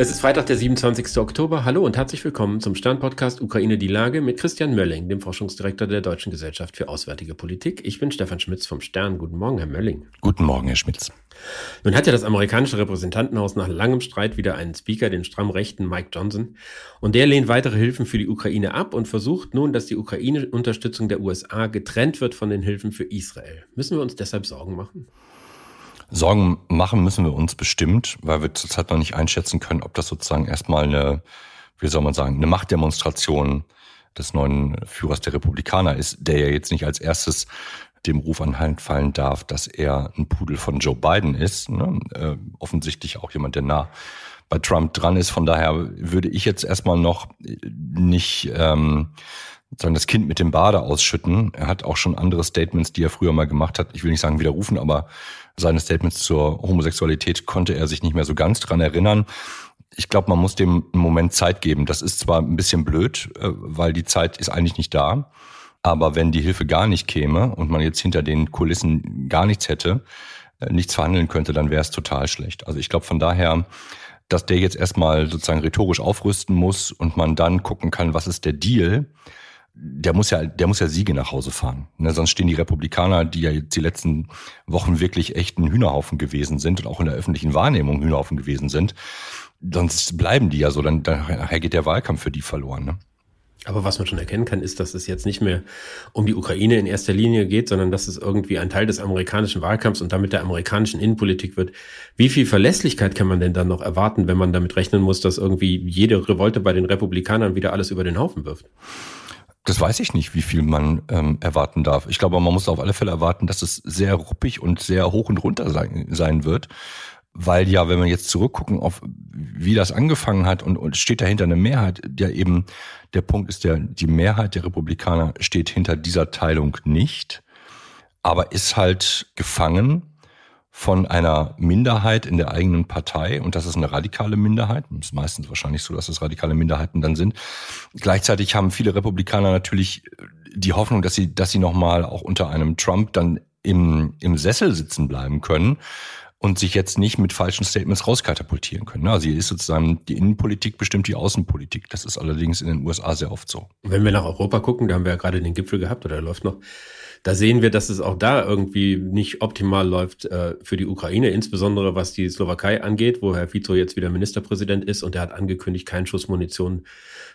Es ist Freitag, der 27. Oktober. Hallo und herzlich willkommen zum Stern-Podcast Ukraine die Lage mit Christian Mölling, dem Forschungsdirektor der Deutschen Gesellschaft für Auswärtige Politik. Ich bin Stefan Schmitz vom Stern. Guten Morgen, Herr Mölling. Guten Morgen, Herr Schmitz. Nun hat ja das amerikanische Repräsentantenhaus nach langem Streit wieder einen Speaker, den stramm rechten Mike Johnson. Und der lehnt weitere Hilfen für die Ukraine ab und versucht nun, dass die Ukraine-Unterstützung der USA getrennt wird von den Hilfen für Israel. Müssen wir uns deshalb Sorgen machen? Sorgen machen müssen wir uns bestimmt, weil wir zurzeit noch nicht einschätzen können, ob das sozusagen erstmal eine, wie soll man sagen, eine Machtdemonstration des neuen Führers der Republikaner ist, der ja jetzt nicht als erstes dem Ruf anfallen darf, dass er ein Pudel von Joe Biden ist. Ne? Äh, offensichtlich auch jemand, der nah bei Trump dran ist. Von daher würde ich jetzt erstmal noch nicht ähm, sozusagen das Kind mit dem Bade ausschütten. Er hat auch schon andere Statements, die er früher mal gemacht hat. Ich will nicht sagen widerrufen, aber seine Statements zur Homosexualität konnte er sich nicht mehr so ganz dran erinnern. Ich glaube, man muss dem einen Moment Zeit geben. Das ist zwar ein bisschen blöd, äh, weil die Zeit ist eigentlich nicht da. Aber wenn die Hilfe gar nicht käme und man jetzt hinter den Kulissen gar nichts hätte, äh, nichts verhandeln könnte, dann wäre es total schlecht. Also ich glaube von daher, dass der jetzt erstmal sozusagen rhetorisch aufrüsten muss und man dann gucken kann, was ist der Deal, der muss ja, der muss ja Siege nach Hause fahren. Ne? Sonst stehen die Republikaner, die ja jetzt die letzten Wochen wirklich echt ein Hühnerhaufen gewesen sind und auch in der öffentlichen Wahrnehmung Hühnerhaufen gewesen sind. Sonst bleiben die ja so, dann daher geht der Wahlkampf für die verloren. Ne? Aber was man schon erkennen kann, ist, dass es jetzt nicht mehr um die Ukraine in erster Linie geht, sondern dass es irgendwie ein Teil des amerikanischen Wahlkampfs und damit der amerikanischen Innenpolitik wird. Wie viel Verlässlichkeit kann man denn dann noch erwarten, wenn man damit rechnen muss, dass irgendwie jede Revolte bei den Republikanern wieder alles über den Haufen wirft? Das weiß ich nicht, wie viel man ähm, erwarten darf. Ich glaube, man muss auf alle Fälle erwarten, dass es sehr ruppig und sehr hoch und runter sein, sein wird. Weil ja, wenn wir jetzt zurückgucken auf wie das angefangen hat und, und steht dahinter eine Mehrheit, ja eben der Punkt ist der, die Mehrheit der Republikaner steht hinter dieser Teilung nicht, aber ist halt gefangen von einer Minderheit in der eigenen Partei und das ist eine radikale Minderheit. Es ist meistens wahrscheinlich so, dass es radikale Minderheiten dann sind. Gleichzeitig haben viele Republikaner natürlich die Hoffnung, dass sie, dass sie nochmal auch unter einem Trump dann im, im Sessel sitzen bleiben können und sich jetzt nicht mit falschen Statements rauskatapultieren können. Also hier ist sozusagen die Innenpolitik bestimmt die Außenpolitik. Das ist allerdings in den USA sehr oft so. Wenn wir nach Europa gucken, da haben wir ja gerade den Gipfel gehabt oder er läuft noch da sehen wir, dass es auch da irgendwie nicht optimal läuft äh, für die Ukraine, insbesondere was die Slowakei angeht, wo Herr Fico jetzt wieder Ministerpräsident ist und er hat angekündigt, keinen Schuss Munition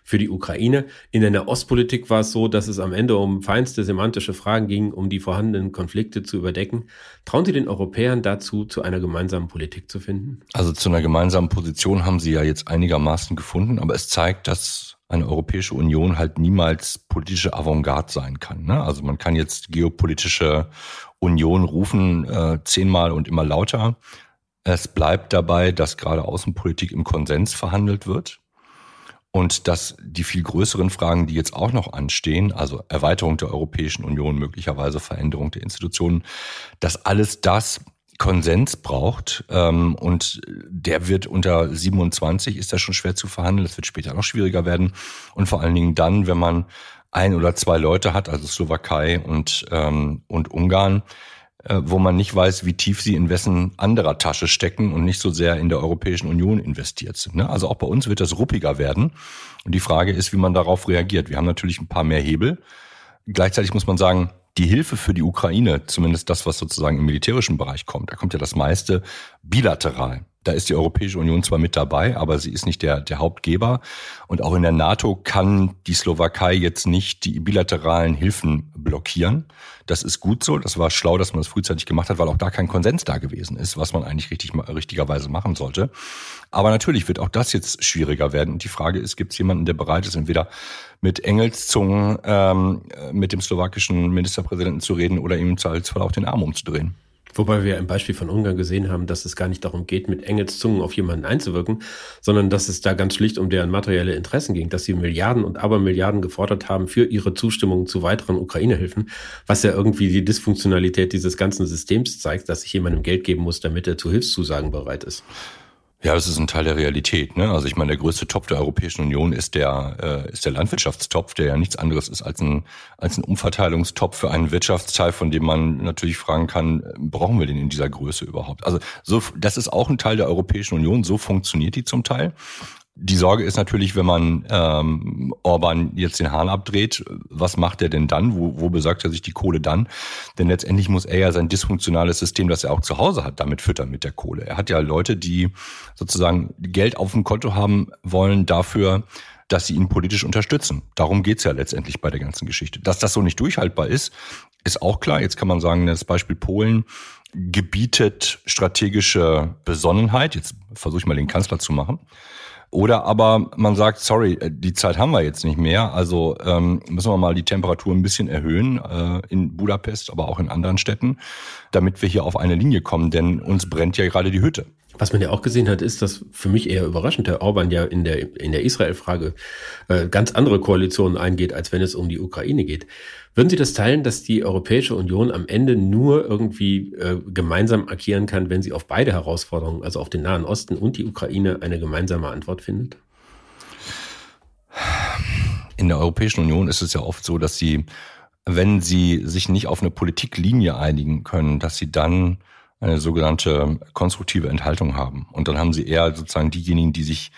für die Ukraine. In der Ostpolitik war es so, dass es am Ende um feinste semantische Fragen ging, um die vorhandenen Konflikte zu überdecken. Trauen Sie den Europäern dazu, zu einer gemeinsamen Politik zu finden? Also zu einer gemeinsamen Position haben Sie ja jetzt einigermaßen gefunden, aber es zeigt, dass eine Europäische Union halt niemals politische Avantgarde sein kann. Ne? Also man kann jetzt geopolitische Union rufen, äh, zehnmal und immer lauter. Es bleibt dabei, dass gerade Außenpolitik im Konsens verhandelt wird und dass die viel größeren Fragen, die jetzt auch noch anstehen, also Erweiterung der Europäischen Union, möglicherweise Veränderung der Institutionen, dass alles das Konsens braucht. Ähm, und der wird unter 27 ist das schon schwer zu verhandeln. Das wird später noch schwieriger werden. Und vor allen Dingen dann, wenn man ein oder zwei Leute hat, also Slowakei und, ähm, und Ungarn, äh, wo man nicht weiß, wie tief sie in wessen anderer Tasche stecken und nicht so sehr in der Europäischen Union investiert sind. Ne? Also auch bei uns wird das ruppiger werden. Und die Frage ist, wie man darauf reagiert. Wir haben natürlich ein paar mehr Hebel. Gleichzeitig muss man sagen, die Hilfe für die Ukraine, zumindest das, was sozusagen im militärischen Bereich kommt, da kommt ja das meiste bilateral. Da ist die Europäische Union zwar mit dabei, aber sie ist nicht der, der Hauptgeber. Und auch in der NATO kann die Slowakei jetzt nicht die bilateralen Hilfen blockieren. Das ist gut so. Das war schlau, dass man das frühzeitig gemacht hat, weil auch da kein Konsens da gewesen ist, was man eigentlich richtig, richtigerweise machen sollte. Aber natürlich wird auch das jetzt schwieriger werden. Und die Frage ist, gibt es jemanden, der bereit ist, entweder mit Engelszungen ähm, mit dem slowakischen Ministerpräsidenten zu reden oder ihm im Zweifelsfall auch den Arm umzudrehen? Wobei wir im Beispiel von Ungarn gesehen haben, dass es gar nicht darum geht, mit Engelszungen auf jemanden einzuwirken, sondern dass es da ganz schlicht um deren materielle Interessen ging, dass sie Milliarden und Abermilliarden gefordert haben für ihre Zustimmung zu weiteren Ukraine-Hilfen, was ja irgendwie die Dysfunktionalität dieses ganzen Systems zeigt, dass sich jemandem Geld geben muss, damit er zu Hilfszusagen bereit ist. Ja, das ist ein Teil der Realität. Ne? Also ich meine, der größte Topf der Europäischen Union ist der, äh, ist der Landwirtschaftstopf, der ja nichts anderes ist als ein, als ein Umverteilungstopf für einen Wirtschaftsteil, von dem man natürlich fragen kann, brauchen wir den in dieser Größe überhaupt? Also so, das ist auch ein Teil der Europäischen Union, so funktioniert die zum Teil. Die Sorge ist natürlich, wenn man ähm, Orban jetzt den Hahn abdreht, was macht er denn dann? Wo, wo besagt er sich die Kohle dann? Denn letztendlich muss er ja sein dysfunktionales System, das er auch zu Hause hat, damit füttern mit der Kohle. Er hat ja Leute, die sozusagen Geld auf dem Konto haben wollen dafür, dass sie ihn politisch unterstützen. Darum geht's ja letztendlich bei der ganzen Geschichte. Dass das so nicht durchhaltbar ist, ist auch klar. Jetzt kann man sagen, das Beispiel Polen gebietet strategische Besonnenheit. Jetzt versuche ich mal den Kanzler zu machen. Oder aber man sagt, sorry, äh, die Zeit haben wir jetzt nicht mehr, also ähm, müssen wir mal die Temperatur ein bisschen erhöhen äh, in Budapest, aber auch in anderen Städten, damit wir hier auf eine Linie kommen, denn uns brennt ja gerade die Hütte. Was man ja auch gesehen hat, ist, dass für mich eher überraschend der Orban ja in der, in der Israel-Frage äh, ganz andere Koalitionen eingeht, als wenn es um die Ukraine geht. Würden Sie das teilen, dass die Europäische Union am Ende nur irgendwie äh, gemeinsam agieren kann, wenn sie auf beide Herausforderungen, also auf den Nahen Osten und die Ukraine, eine gemeinsame Antwort findet? In der Europäischen Union ist es ja oft so, dass sie, wenn sie sich nicht auf eine Politiklinie einigen können, dass sie dann eine sogenannte konstruktive Enthaltung haben. Und dann haben sie eher sozusagen diejenigen, die sich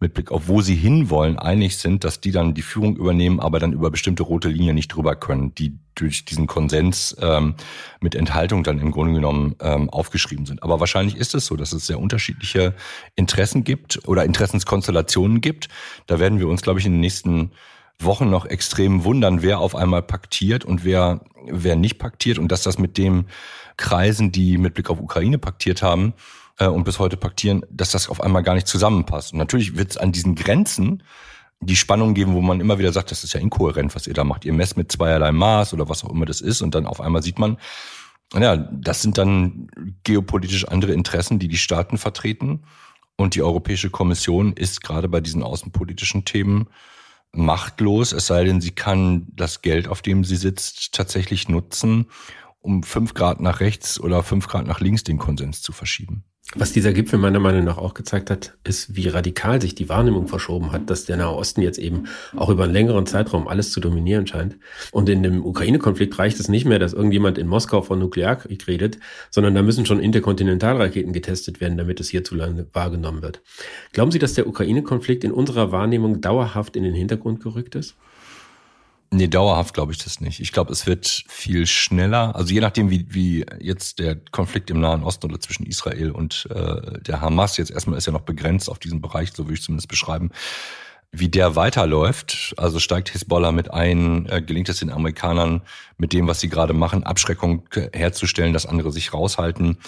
mit Blick auf wo sie hinwollen, einig sind, dass die dann die Führung übernehmen, aber dann über bestimmte rote Linien nicht drüber können, die durch diesen Konsens ähm, mit Enthaltung dann im Grunde genommen ähm, aufgeschrieben sind. Aber wahrscheinlich ist es so, dass es sehr unterschiedliche Interessen gibt oder Interessenskonstellationen gibt. Da werden wir uns, glaube ich, in den nächsten Wochen noch extrem wundern, wer auf einmal paktiert und wer, wer nicht paktiert und dass das mit dem Kreisen, die mit Blick auf Ukraine paktiert haben äh, und bis heute paktieren, dass das auf einmal gar nicht zusammenpasst. Und natürlich wird es an diesen Grenzen die Spannung geben, wo man immer wieder sagt, das ist ja inkohärent, was ihr da macht. Ihr messt mit zweierlei Maß oder was auch immer das ist und dann auf einmal sieht man, ja, das sind dann geopolitisch andere Interessen, die die Staaten vertreten. Und die Europäische Kommission ist gerade bei diesen außenpolitischen Themen machtlos, es sei denn, sie kann das Geld, auf dem sie sitzt, tatsächlich nutzen, um fünf Grad nach rechts oder fünf Grad nach links den Konsens zu verschieben. Was dieser Gipfel meiner Meinung nach auch gezeigt hat, ist, wie radikal sich die Wahrnehmung verschoben hat, dass der Nahe Osten jetzt eben auch über einen längeren Zeitraum alles zu dominieren scheint. Und in dem Ukraine-Konflikt reicht es nicht mehr, dass irgendjemand in Moskau von Nuklearkrieg redet, sondern da müssen schon Interkontinentalraketen getestet werden, damit es hierzulande wahrgenommen wird. Glauben Sie, dass der Ukraine-Konflikt in unserer Wahrnehmung dauerhaft in den Hintergrund gerückt ist? Nee, dauerhaft glaube ich das nicht. Ich glaube, es wird viel schneller. Also je nachdem, wie, wie jetzt der Konflikt im Nahen Osten oder zwischen Israel und äh, der Hamas jetzt erstmal ist ja noch begrenzt auf diesen Bereich, so würde ich zumindest beschreiben. Wie der weiterläuft, also steigt Hisbollah mit ein, äh, gelingt es den Amerikanern mit dem, was sie gerade machen, Abschreckung herzustellen, dass andere sich raushalten.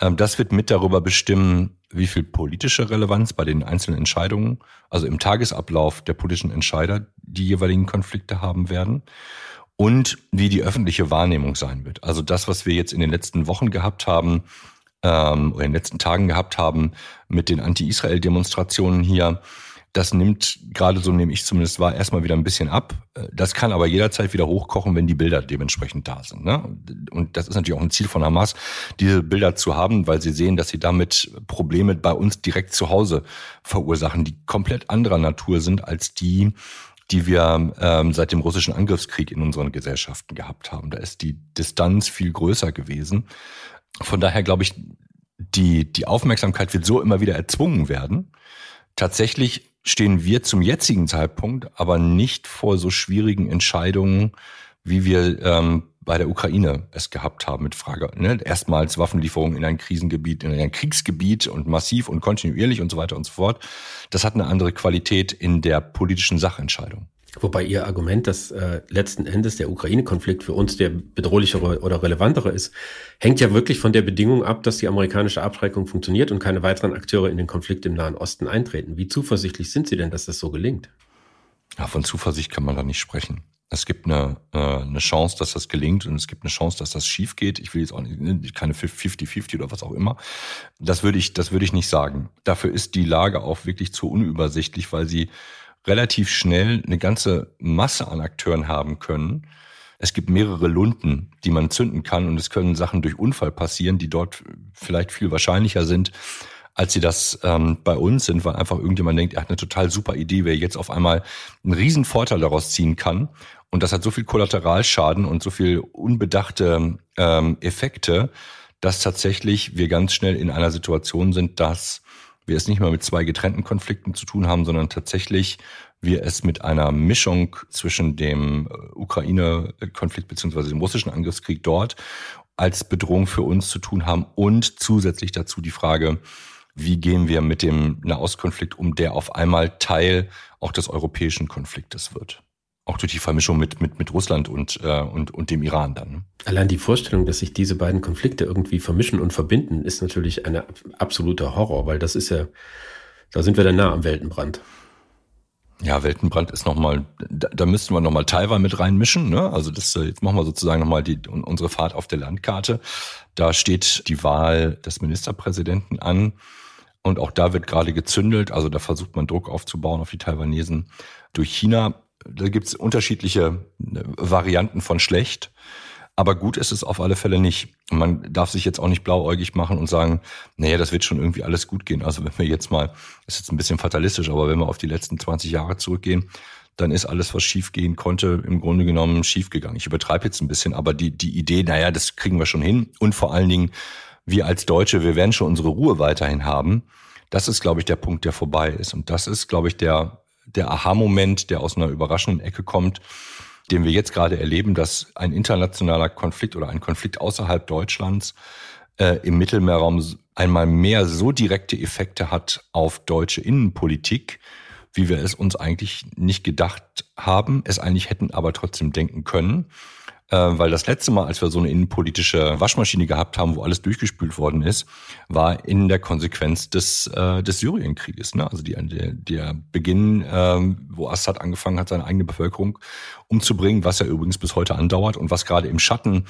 Ähm, das wird mit darüber bestimmen, wie viel politische Relevanz bei den einzelnen Entscheidungen, also im Tagesablauf der politischen Entscheider, die jeweiligen Konflikte haben werden und wie die öffentliche Wahrnehmung sein wird. Also das, was wir jetzt in den letzten Wochen gehabt haben ähm, oder in den letzten Tagen gehabt haben mit den Anti-Israel-Demonstrationen hier, das nimmt, gerade so nehme ich zumindest wahr, erstmal wieder ein bisschen ab. Das kann aber jederzeit wieder hochkochen, wenn die Bilder dementsprechend da sind. Ne? Und das ist natürlich auch ein Ziel von Hamas, diese Bilder zu haben, weil sie sehen, dass sie damit Probleme bei uns direkt zu Hause verursachen, die komplett anderer Natur sind als die, die wir ähm, seit dem russischen Angriffskrieg in unseren Gesellschaften gehabt haben. Da ist die Distanz viel größer gewesen. Von daher glaube ich, die, die Aufmerksamkeit wird so immer wieder erzwungen werden. Tatsächlich stehen wir zum jetzigen Zeitpunkt aber nicht vor so schwierigen Entscheidungen, wie wir ähm, bei der Ukraine es gehabt haben mit Frage. Ne? Erstmals Waffenlieferungen in ein Krisengebiet, in ein Kriegsgebiet und massiv und kontinuierlich und so weiter und so fort. Das hat eine andere Qualität in der politischen Sachentscheidung. Wobei Ihr Argument, dass äh, letzten Endes der Ukraine-Konflikt für uns der bedrohlichere oder relevantere ist, hängt ja wirklich von der Bedingung ab, dass die amerikanische Abschreckung funktioniert und keine weiteren Akteure in den Konflikt im Nahen Osten eintreten. Wie zuversichtlich sind Sie denn, dass das so gelingt? Ja, von Zuversicht kann man da nicht sprechen. Es gibt eine, äh, eine Chance, dass das gelingt und es gibt eine Chance, dass das schief geht. Ich will jetzt auch nicht, ne, keine 50-50 oder was auch immer. Das würde ich, das würde ich nicht sagen. Dafür ist die Lage auch wirklich zu unübersichtlich, weil sie relativ schnell eine ganze Masse an Akteuren haben können. Es gibt mehrere Lunden, die man zünden kann und es können Sachen durch Unfall passieren, die dort vielleicht viel wahrscheinlicher sind, als sie das ähm, bei uns sind, weil einfach irgendjemand denkt, er hat eine total super Idee, wer jetzt auf einmal einen riesen Vorteil daraus ziehen kann. Und das hat so viel Kollateralschaden und so viel unbedachte ähm, Effekte, dass tatsächlich wir ganz schnell in einer Situation sind, dass wir es nicht mehr mit zwei getrennten Konflikten zu tun haben, sondern tatsächlich wir es mit einer Mischung zwischen dem äh, Ukraine-Konflikt beziehungsweise dem russischen Angriffskrieg dort als Bedrohung für uns zu tun haben und zusätzlich dazu die Frage, wie gehen wir mit dem Nahostkonflikt um, der auf einmal Teil auch des europäischen Konfliktes wird. Auch durch die Vermischung mit, mit, mit Russland und, äh, und, und dem Iran dann. Ne? Allein die Vorstellung, dass sich diese beiden Konflikte irgendwie vermischen und verbinden, ist natürlich eine absolute Horror, weil das ist ja, da sind wir dann nah am Weltenbrand. Ja, Weltenbrand ist nochmal, da, da müssten wir nochmal Taiwan mit reinmischen. Ne? Also das, äh, jetzt machen wir sozusagen nochmal die, unsere Fahrt auf der Landkarte. Da steht die Wahl des Ministerpräsidenten an. Und auch da wird gerade gezündelt. Also da versucht man Druck aufzubauen auf die Taiwanesen durch China. Da gibt's unterschiedliche äh, Varianten von schlecht. Aber gut ist es auf alle Fälle nicht. Man darf sich jetzt auch nicht blauäugig machen und sagen, naja, das wird schon irgendwie alles gut gehen. Also wenn wir jetzt mal, ist jetzt ein bisschen fatalistisch, aber wenn wir auf die letzten 20 Jahre zurückgehen, dann ist alles, was schiefgehen konnte, im Grunde genommen schiefgegangen. Ich übertreibe jetzt ein bisschen, aber die, die Idee, naja, das kriegen wir schon hin. Und vor allen Dingen, wir als Deutsche, wir werden schon unsere Ruhe weiterhin haben. Das ist, glaube ich, der Punkt, der vorbei ist. Und das ist, glaube ich, der, der Aha-Moment, der aus einer überraschenden Ecke kommt den wir jetzt gerade erleben, dass ein internationaler Konflikt oder ein Konflikt außerhalb Deutschlands äh, im Mittelmeerraum einmal mehr so direkte Effekte hat auf deutsche Innenpolitik, wie wir es uns eigentlich nicht gedacht haben, es eigentlich hätten aber trotzdem denken können. Äh, weil das letzte Mal, als wir so eine innenpolitische Waschmaschine gehabt haben, wo alles durchgespült worden ist, war in der Konsequenz des, äh, des Syrienkrieges. Ne? Also die, der, der Beginn, äh, wo Assad angefangen hat, seine eigene Bevölkerung umzubringen, was ja übrigens bis heute andauert und was gerade im Schatten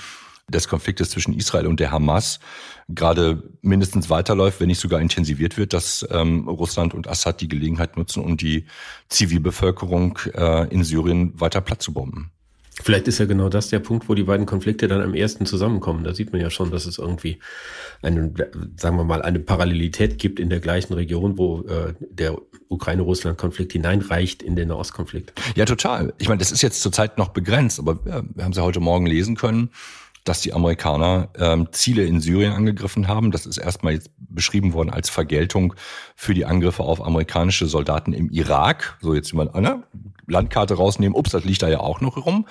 des Konfliktes zwischen Israel und der Hamas gerade mindestens weiterläuft, wenn nicht sogar intensiviert wird, dass ähm, Russland und Assad die Gelegenheit nutzen, um die Zivilbevölkerung äh, in Syrien weiter platt zu bomben. Vielleicht ist ja genau das der Punkt, wo die beiden Konflikte dann am ersten zusammenkommen. Da sieht man ja schon, dass es irgendwie eine, sagen wir mal, eine Parallelität gibt in der gleichen Region, wo äh, der Ukraine-Russland-Konflikt hineinreicht in den Nahostkonflikt. Ja, total. Ich meine, das ist jetzt zurzeit noch begrenzt, aber ja, wir haben sie heute Morgen lesen können, dass die Amerikaner ähm, Ziele in Syrien angegriffen haben. Das ist erstmal jetzt beschrieben worden als Vergeltung für die Angriffe auf amerikanische Soldaten im Irak. So jetzt mal eine Landkarte rausnehmen. Ups, das liegt da ja auch noch rum.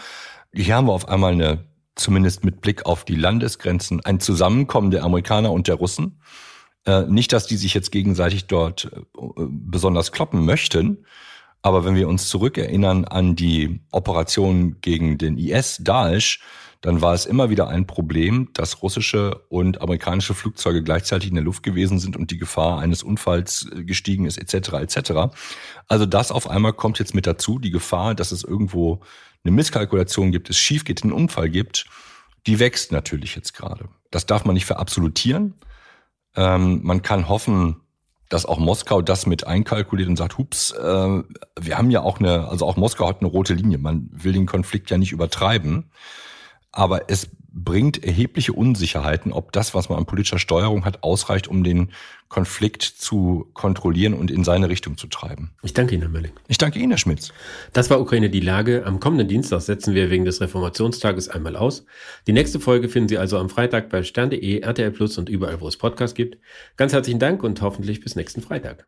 Hier haben wir auf einmal eine, zumindest mit Blick auf die Landesgrenzen, ein Zusammenkommen der Amerikaner und der Russen. Äh, nicht, dass die sich jetzt gegenseitig dort äh, besonders kloppen möchten, aber wenn wir uns zurückerinnern an die Operation gegen den IS, Daesh, dann war es immer wieder ein Problem, dass russische und amerikanische Flugzeuge gleichzeitig in der Luft gewesen sind und die Gefahr eines Unfalls äh, gestiegen ist, etc. etc. Also das auf einmal kommt jetzt mit dazu, die Gefahr, dass es irgendwo eine Misskalkulation gibt, es schief geht, einen Unfall gibt, die wächst natürlich jetzt gerade. Das darf man nicht verabsolutieren. Ähm, man kann hoffen, dass auch Moskau das mit einkalkuliert und sagt, hups, äh, wir haben ja auch eine, also auch Moskau hat eine rote Linie. Man will den Konflikt ja nicht übertreiben. Aber es bringt erhebliche Unsicherheiten, ob das, was man an politischer Steuerung hat, ausreicht, um den Konflikt zu kontrollieren und in seine Richtung zu treiben. Ich danke Ihnen, Herr Mölling. Ich danke Ihnen, Herr Schmitz. Das war Ukraine die Lage. Am kommenden Dienstag setzen wir wegen des Reformationstages einmal aus. Die nächste Folge finden Sie also am Freitag bei stern.de, RTL Plus und überall, wo es Podcasts gibt. Ganz herzlichen Dank und hoffentlich bis nächsten Freitag.